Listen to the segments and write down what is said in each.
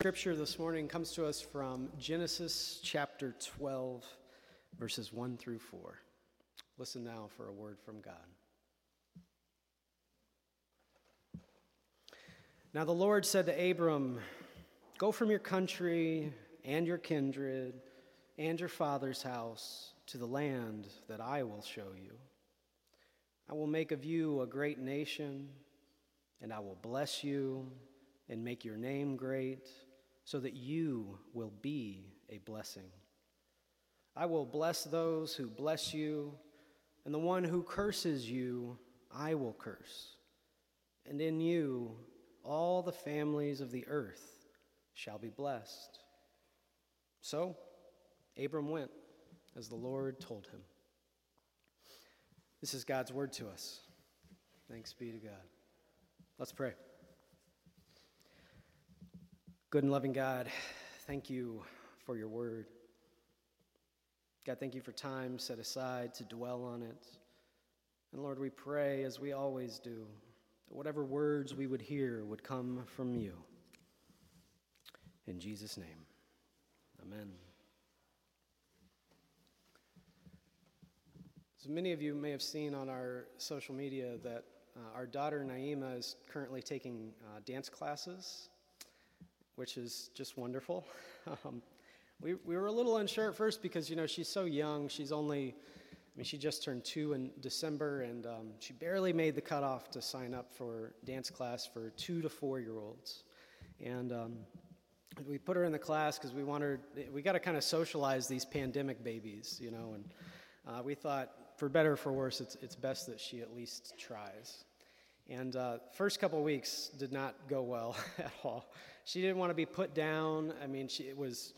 Scripture this morning comes to us from Genesis chapter 12, verses 1 through 4. Listen now for a word from God. Now the Lord said to Abram, Go from your country and your kindred and your father's house to the land that I will show you. I will make of you a great nation, and I will bless you and make your name great, so that you will be a blessing. I will bless those who bless you, and the one who curses you, I will curse. And in you, all the families of the earth shall be blessed. So, Abram went as the Lord told him. This is God's word to us. Thanks be to God. Let's pray. Good and loving God, thank you for your word. God, thank you for time set aside to dwell on it. And Lord, we pray, as we always do, that whatever words we would hear would come from you. In Jesus' name, amen. So many of you may have seen on our social media that uh, our daughter Naima is currently taking uh, dance classes, which is just wonderful. um, we, we were a little unsure at first because, you know, she's so young. She's only, I mean, she just turned two in December, and um, she barely made the cutoff to sign up for dance class for two to four year olds. And um, we put her in the class because we wanted, we got to kind of socialize these pandemic babies, you know, and uh, we thought, for better or for worse, it's, it's best that she at least tries. And uh, first couple weeks did not go well at all. She didn't want to be put down. I mean, she it was.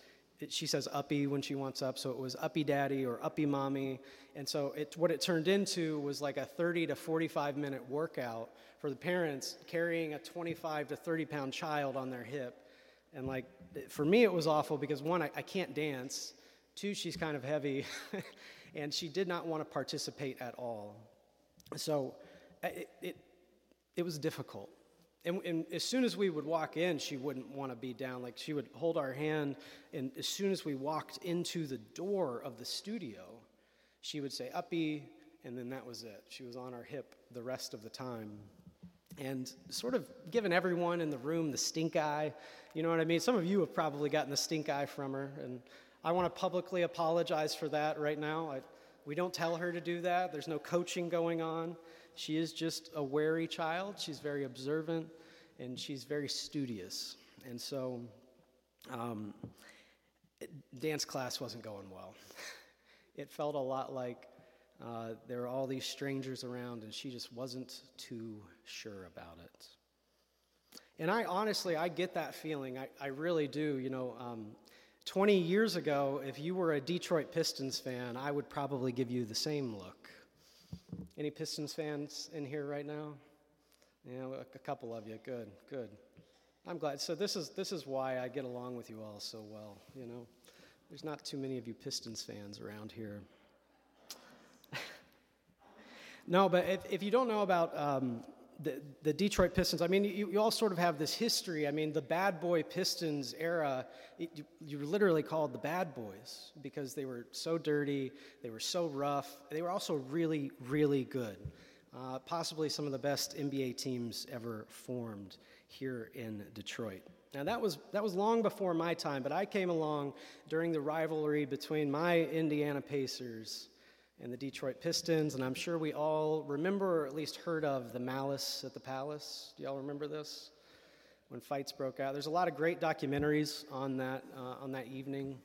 She says uppy when she wants up, so it was uppy daddy or uppy mommy. And so it, what it turned into was like a 30 to 45 minute workout for the parents carrying a 25 to 30 pound child on their hip. And like, for me, it was awful because one, I, I can't dance. Two, she's kind of heavy. and she did not want to participate at all. So it, it, it was difficult. And, and, as soon as we would walk in, she wouldn't want to be down. Like she would hold our hand, and as soon as we walked into the door of the studio, she would say, Uppy, and then that was it. She was on our hip the rest of the time. And sort of giving everyone in the room the stink eye. You know what I mean? Some of you have probably gotten the stink eye from her, and I want to publicly apologize for that right now. I, we don't tell her to do that, there's no coaching going on. She is just a wary child. She's very observant and she's very studious. And so, um, dance class wasn't going well. it felt a lot like uh, there were all these strangers around, and she just wasn't too sure about it. And I honestly, I get that feeling. I, I really do. You know, um, 20 years ago, if you were a Detroit Pistons fan, I would probably give you the same look. Any Pistons fans in here right now? Yeah, a couple of you. Good, good. I'm glad. So this is this is why I get along with you all so well. You know, there's not too many of you Pistons fans around here. no, but if, if you don't know about um, the, the Detroit Pistons, I mean, you, you, all sort of have this history. I mean, the bad boy Pistons era, it, you, you were literally called the bad boys because they were so dirty, they were so rough, they were also really, really good. Uh, possibly some of the best NBA teams ever formed here in Detroit. Now that was that was long before my time, but I came along during the rivalry between my Indiana Pacers and the Detroit Pistons, and I'm sure we all remember or at least heard of the Malice at the Palace. Do y'all remember this? When fights broke out. There's a lot of great documentaries on that, uh, on that evening.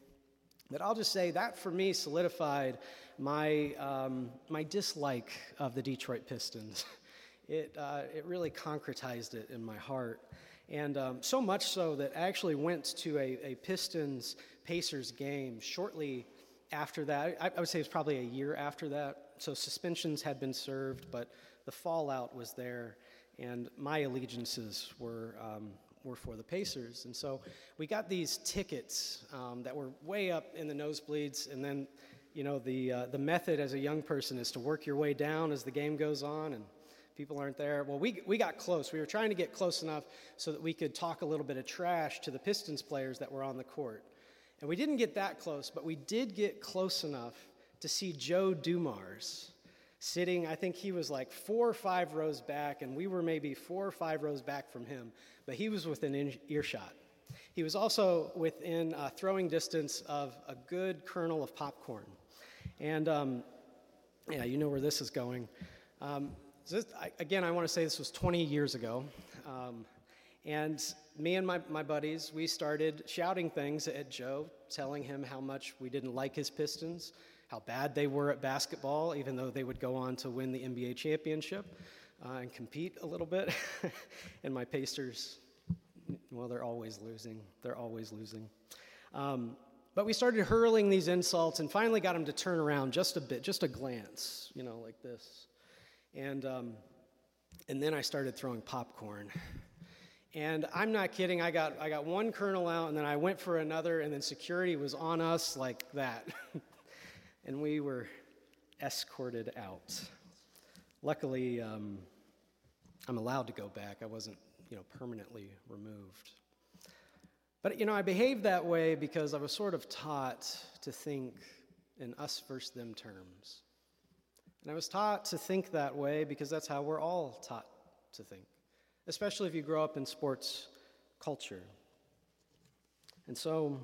But I'll just say that for me solidified my, um, my dislike of the Detroit Pistons. It, uh, it really concretized it in my heart. And um, so much so that I actually went to a, a Pistons Pacers game shortly after that, I, I would say it was probably a year after that. So suspensions had been served, but the fallout was there, and my allegiances were. Um, were for the Pacers. And so we got these tickets um, that were way up in the nosebleeds. And then, you know, the, uh, the method as a young person is to work your way down as the game goes on and People aren't there. Well, we, we got close. We were trying to get close enough so that we could talk a little bit of trash to the Pistons players that were on the court. And we didn't get that close, but we did get close enough to see Joe Dumars sitting, I think he was like four or five rows back, and we were maybe four or five rows back from him, but he was within earshot. He was also within uh, throwing distance of a good kernel of popcorn. And um, yeah, you know where this is going. Um, so this, I, again, I want to say this was 20 years ago. Um, and me and my, my buddies, we started shouting things at Joe, telling him how much we didn't like his Pistons, how bad they were at basketball, even though they would go on to win the NBA championship uh, and compete a little bit. and my Pacers, well, they're always losing. They're always losing. Um, but we started hurling these insults and finally got him to turn around just a bit, just a glance, you know, like this. And, um, and then I started throwing popcorn. And I'm not kidding, I got, I got one kernel out and then I went for another, and then security was on us like that. and we were escorted out. Luckily, um, I'm allowed to go back. I wasn't, you know, permanently removed. But, you know, I behaved that way because I was sort of taught to think in us versus them terms. And I was taught to think that way because that's how we're all taught to think, especially if you grow up in sports culture. And so,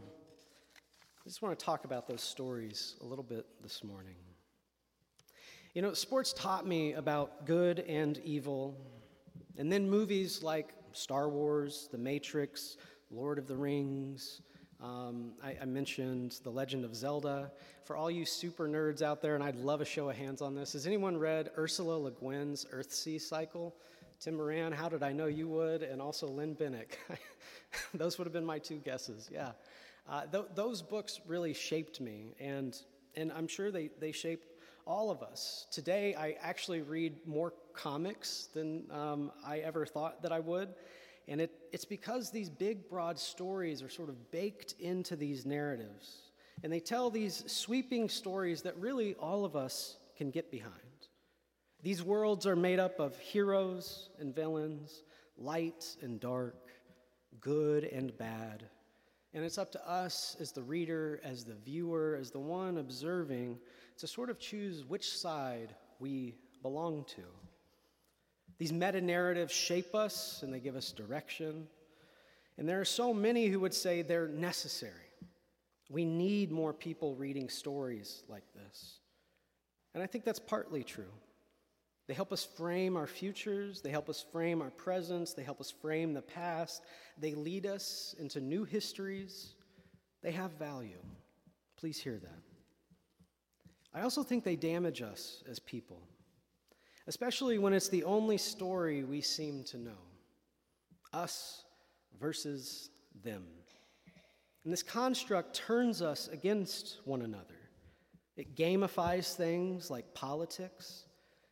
I just want to talk about those stories a little bit this morning. You know, sports taught me about good and evil, and then movies like Star Wars, The Matrix, Lord of the Rings. Um, I, I, mentioned The Legend of Zelda. For all you super nerds out there, and I'd love a show of hands on this, has anyone read Ursula Le Guin's Earthsea Cycle? Tim Moran, how did I know you would? And also Lynn Bennick. Those would have been my two guesses, yeah. Uh, th- those books really shaped me, and, and I'm sure they, they shaped all of us. Today, I actually read more comics than um, I ever thought that I would. And it, it's because these big, broad stories are sort of baked into these narratives. And they tell these sweeping stories that really all of us can get behind. These worlds are made up of heroes and villains, light and dark, good and bad, and it's up to us as the reader, as the viewer, as the one observing, to sort of choose which side we belong to. These meta narratives shape us and they give us direction. And there are so many who would say they're necessary. We need more people reading stories like this. And I think that's partly true. They help us frame our futures, they help us frame our presence, they help us frame the past, they lead us into new histories. They have value. Please hear that. I also think they damage us as people, especially when it's the only story we seem to know us versus them. And this construct turns us against one another. It gamifies things like politics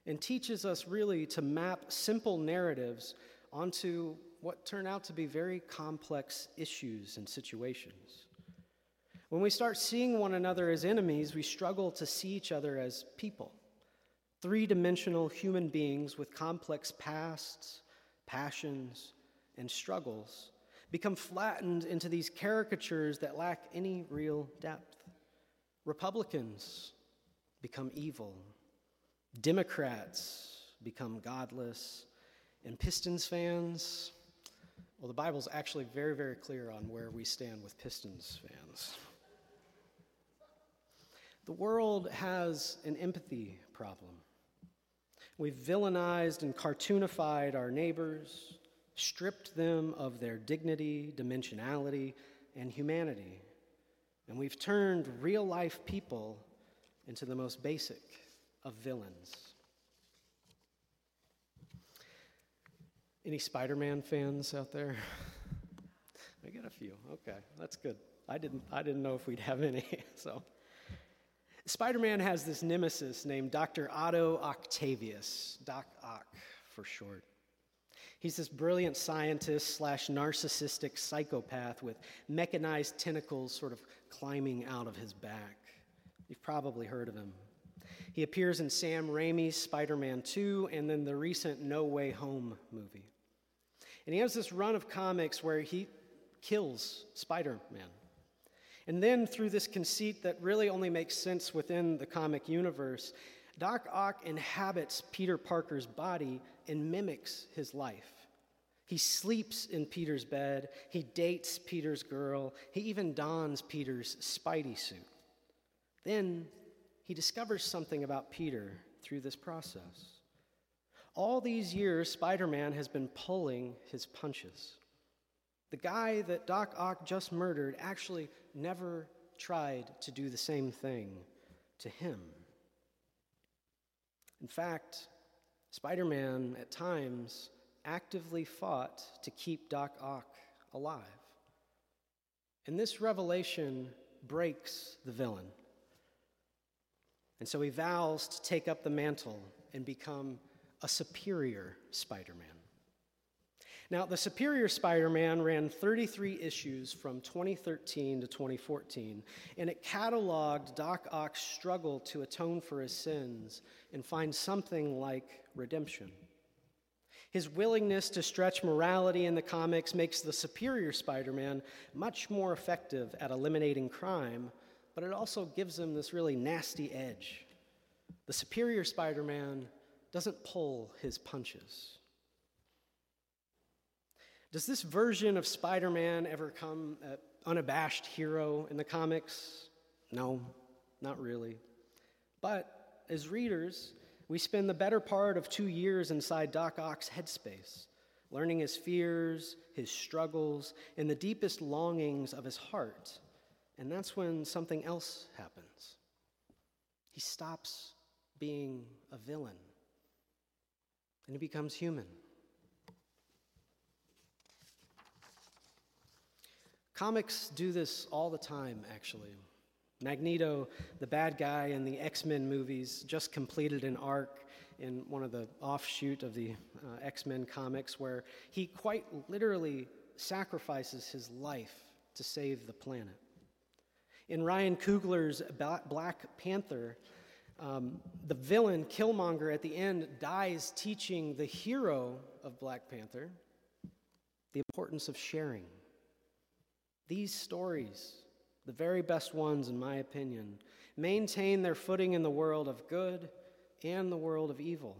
and teaches us really to map simple narratives onto what turn out to be very complex issues and situations. When we start seeing one another as enemies, we struggle to see each other as people three dimensional human beings with complex pasts, passions, and struggles become flattened into these caricatures that lack any real depth. Republicans become evil Democrats become godless, and Pistons fans, well, the Bible's actually very, very clear on where we stand with Pistons fans. The world has an empathy problem. We've villainized and cartoonified our neighbors, stripped them of their dignity, dimensionality, and humanity. And we've turned real life people into the most basic of villains. Any Spider Man fans out there? I got a few. Okay, that's good. I didn't, I didn't know if we'd have any. So, Spider Man has this nemesis named Dr. Otto Octavius, Doc Ock for short. He's this brilliant scientist slash narcissistic psychopath with mechanized tentacles sort of climbing out of his back. You've probably heard of him. He appears in Sam Raimi's Spider Man 2 and then the recent No Way Home movie. And he has this run of comics where he kills Spider Man. And then, through this conceit that really only makes sense within the comic universe, Doc Ock inhabits Peter Parker's body and mimics his life. He sleeps in Peter's bed, he dates Peter's girl, he even dons Peter's Spidey suit. Then he discovers something about Peter through this process. All these years, Spider Man has been pulling his punches. The guy that Doc Ock just murdered actually never tried to do the same thing to him. In fact, Spider Man at times actively fought to keep Doc Ock alive. And this revelation breaks the villain. And so he vows to take up the mantle and become a superior Spider Man. Now, the Superior Spider Man ran 33 issues from 2013 to 2014, and it cataloged Doc Ock's struggle to atone for his sins and find something like redemption. His willingness to stretch morality in the comics makes the Superior Spider Man much more effective at eliminating crime, but it also gives him this really nasty edge. The Superior Spider Man doesn't pull his punches. Does this version of Spider Man ever come an unabashed hero in the comics? No, not really. But as readers, we spend the better part of two years inside Doc Ock's headspace, learning his fears, his struggles, and the deepest longings of his heart. And that's when something else happens. He stops being a villain and he becomes human. Comics do this all the time, actually. Magneto, the bad guy in the X Men movies, just completed an arc in one of the offshoot of the uh, X Men comics where he quite literally sacrifices his life to save the planet. In Ryan Coogler's Black Panther, um, the villain, Killmonger, at the end dies teaching the hero of Black Panther the importance of sharing. These stories, the very best ones in my opinion, maintain their footing in the world of good and the world of evil.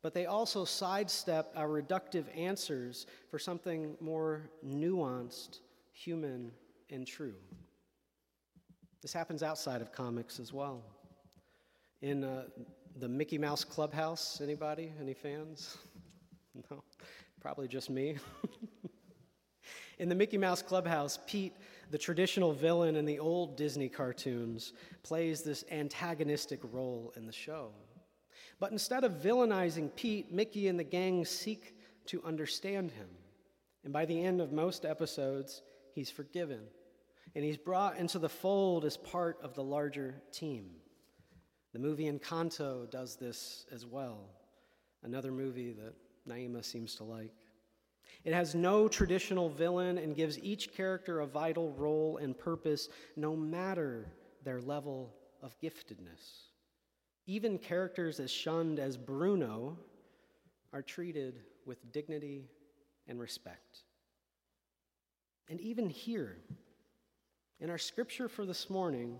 But they also sidestep our reductive answers for something more nuanced, human, and true. This happens outside of comics as well. In uh, the Mickey Mouse Clubhouse, anybody? Any fans? no, probably just me. In the Mickey Mouse Clubhouse, Pete, the traditional villain in the old Disney cartoons, plays this antagonistic role in the show. But instead of villainizing Pete, Mickey and the gang seek to understand him. And by the end of most episodes, he's forgiven. And he's brought into the fold as part of the larger team. The movie Encanto does this as well, another movie that Naima seems to like. It has no traditional villain and gives each character a vital role and purpose, no matter their level of giftedness. Even characters as shunned as Bruno are treated with dignity and respect. And even here, in our scripture for this morning,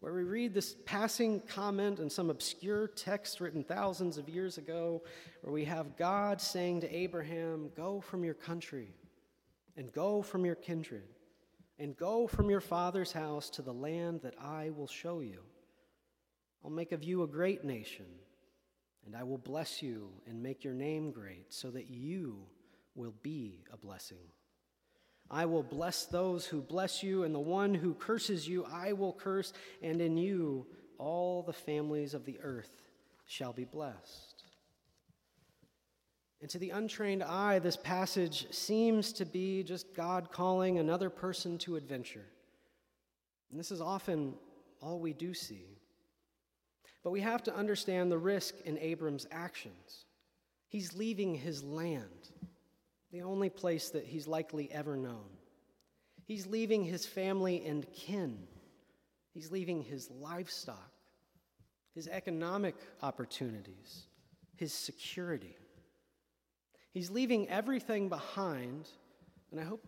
where we read this passing comment in some obscure text written thousands of years ago, where we have God saying to Abraham, Go from your country, and go from your kindred, and go from your father's house to the land that I will show you. I'll make of you a great nation, and I will bless you and make your name great, so that you will be a blessing. I will bless those who bless you, and the one who curses you I will curse, and in you all the families of the earth shall be blessed. And to the untrained eye, this passage seems to be just God calling another person to adventure. And this is often all we do see. But we have to understand the risk in Abram's actions. He's leaving his land the only place that he's likely ever known. He's leaving his family and kin, he's leaving his livestock, his economic opportunities, his security. He's leaving everything behind, and I hope,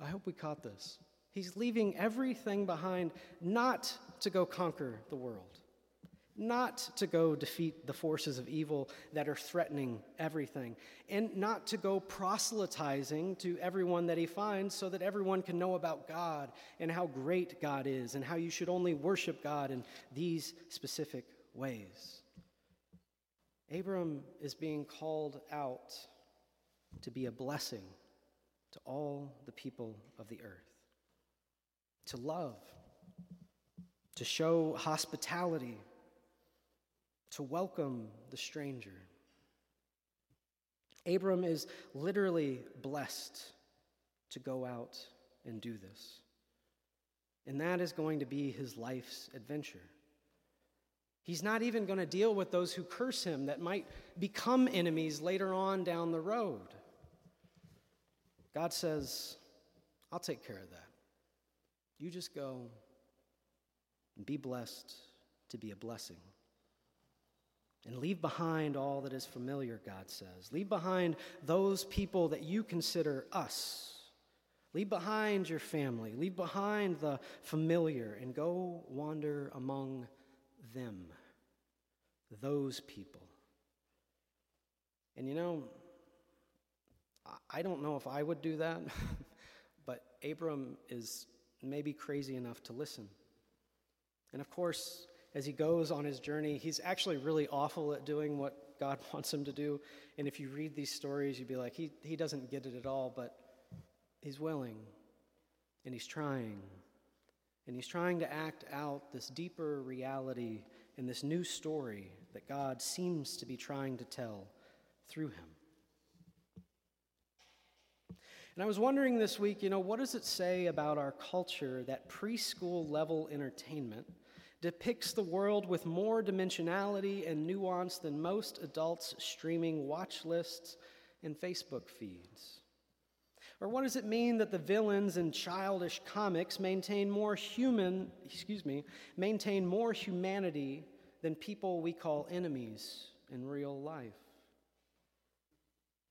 I hope we caught this. He's leaving everything behind not to go conquer the world, not to go defeat the forces of evil that are threatening everything, and not to go proselytizing to everyone that he finds so that everyone can know about God and how great God is and how you should only worship God in these specific ways. Abram is being called out to be a blessing to all the people of the earth, to love, to show hospitality, to welcome the stranger. Abram is literally blessed to go out and do this. And that is going to be his life's adventure. He's not even going to deal with those who curse him that might become enemies later on down the road. God says, I'll take care of that. You just go and be blessed to be a blessing. And leave behind all that is familiar, God says. Leave behind those people that you consider us. Leave behind your family. Leave behind the familiar and go wander among them, those people. And you know, I don't know if I would do that, but Abram is maybe crazy enough to listen. And of course, as he goes on his journey, he's actually really awful at doing what God wants him to do. And if you read these stories, you'd be like, he, he doesn't get it at all, but he's willing and he's trying. And he's trying to act out this deeper reality in this new story that God seems to be trying to tell through him. And I was wondering this week, you know, what does it say about our culture that preschool level entertainment depicts the world with more dimensionality and nuance than most adults' streaming watch lists and Facebook feeds? Or what does it mean that the villains in childish comics maintain more human, excuse me, maintain more humanity than people we call enemies in real life?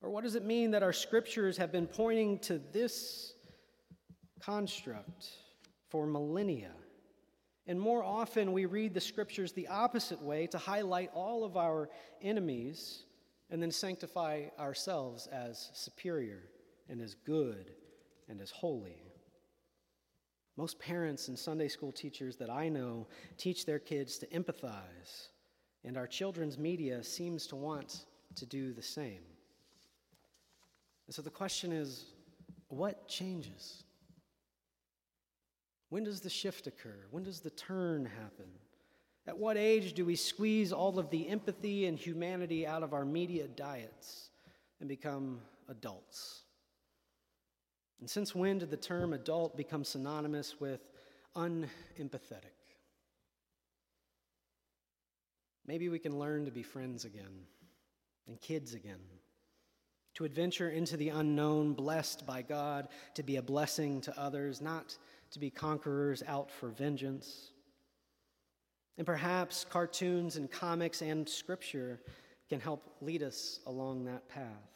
Or what does it mean that our scriptures have been pointing to this construct for millennia? And more often we read the scriptures the opposite way to highlight all of our enemies and then sanctify ourselves as superior and as good and as holy. Most parents and Sunday school teachers that I know teach their kids to empathize, and our children's media seems to want to do the same. And so the question is what changes? When does the shift occur? When does the turn happen? At what age do we squeeze all of the empathy and humanity out of our media diets and become adults? And since when did the term adult become synonymous with unempathetic? Maybe we can learn to be friends again and kids again, to adventure into the unknown, blessed by God, to be a blessing to others, not to be conquerors out for vengeance. And perhaps cartoons and comics and scripture can help lead us along that path.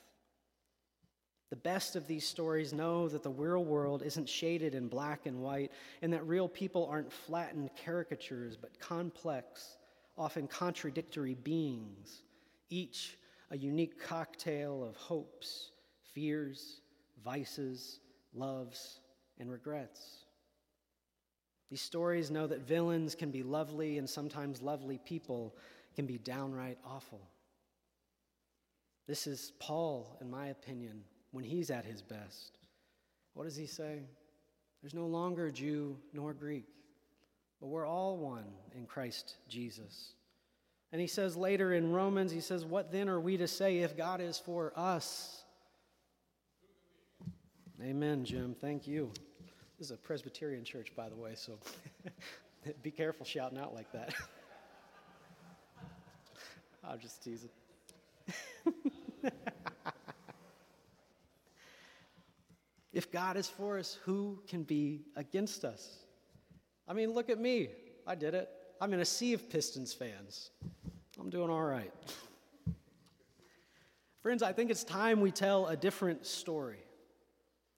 The best of these stories know that the real world isn't shaded in black and white, and that real people aren't flattened caricatures, but complex, often contradictory beings, each a unique cocktail of hopes, fears, vices, loves, and regrets. These stories know that villains can be lovely, and sometimes lovely people can be downright awful. This is Paul, in my opinion, when he's at his best. What does he say? There's no longer Jew nor Greek, but we're all one in Christ Jesus. And he says later in Romans, he says, What then are we to say if God is for us? Amen, Jim. Thank you. This is a Presbyterian church, by the way, so be careful shouting out like that. I'm just teasing. If God is for us, who can be against us? I mean, look at me. I did it. I'm in a sea of Pistons fans. I'm doing all right. Friends, I think it's time we tell a different story.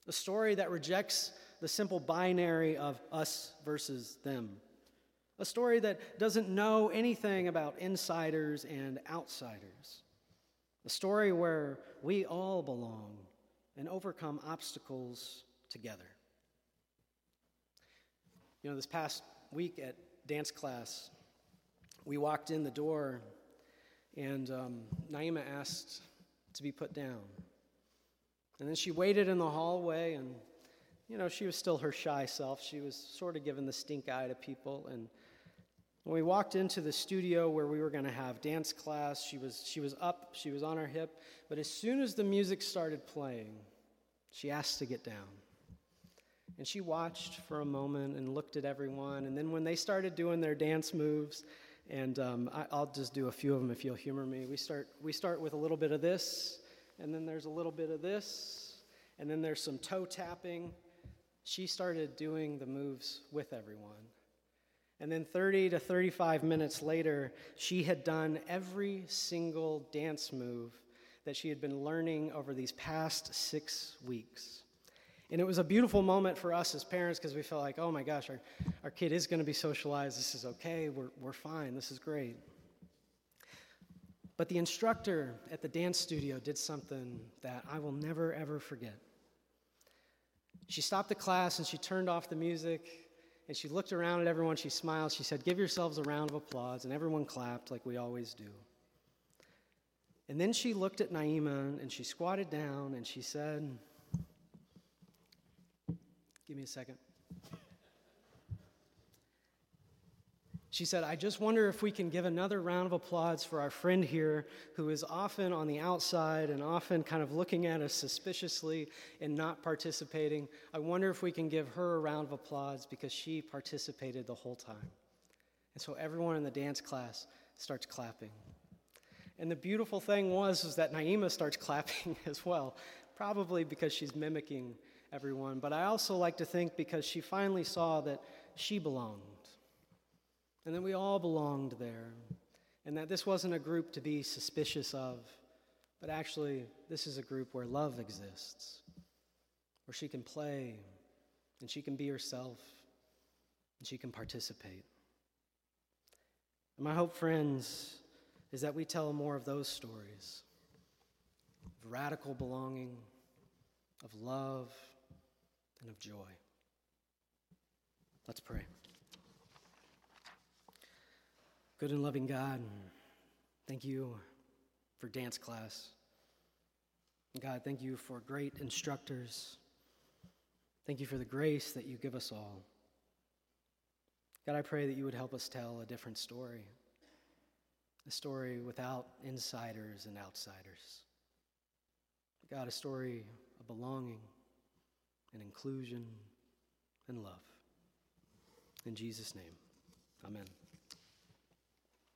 A story that rejects the simple binary of us versus them. A story that doesn't know anything about insiders and outsiders. A story where we all belong and overcome obstacles together. You know, this past week at dance class, we walked in the door and um, Naima asked to be put down. And then she waited in the hallway, and, you know, she was still her shy self. She was sort of giving the stink eye to people. And when we walked into the studio where we were going to have dance class, she was, she was up, she was on her hip. But as soon as the music started playing, she asked to get down. And she watched for a moment and looked at everyone. And then when they started doing their dance moves, and um, I, will just do a few of them if you'll humor me. We start, we start with a little bit of this, and then there's a little bit of this, and then there's some toe tapping. She started doing the moves with everyone. And then 30 to 35 minutes later, she had done every single dance move that she had been learning over these past six weeks. And it was a beautiful moment for us as parents because we felt like, oh my gosh, our, our kid is going to be socialized. This is okay. We're, we're fine. This is great. But the instructor at the dance studio did something that I will never, ever forget. She stopped the class and she turned off the music and she looked around at everyone. She smiled. She said, Give yourselves a round of applause. And everyone clapped like we always do. And then she looked at Naima and she squatted down and she said, Give me a second. She said, I just wonder if we can give another round of applause for our friend here who is often on the outside and often kind of looking at us suspiciously and not participating. I wonder if we can give her a round of applause because she participated the whole time. And so everyone in the dance class starts clapping. And the beautiful thing was is that Naima starts clapping as well, probably because she's mimicking everyone, but I also like to think because she finally saw that she belonged and that we all belonged there, and that this wasn't a group to be suspicious of, but actually, this is a group where love exists, where she can play and she can be herself and she can participate. And my hope, friends, is that we tell more of those stories of radical belonging, of love and of joy. Let's pray. Good and loving God, thank you for dance class. God, thank you for great instructors. Thank you for the grace that you give us all. God, I pray that you would help us tell a different story, a story without insiders and outsiders. God, a story of belonging and inclusion and love. In Jesus' name, amen.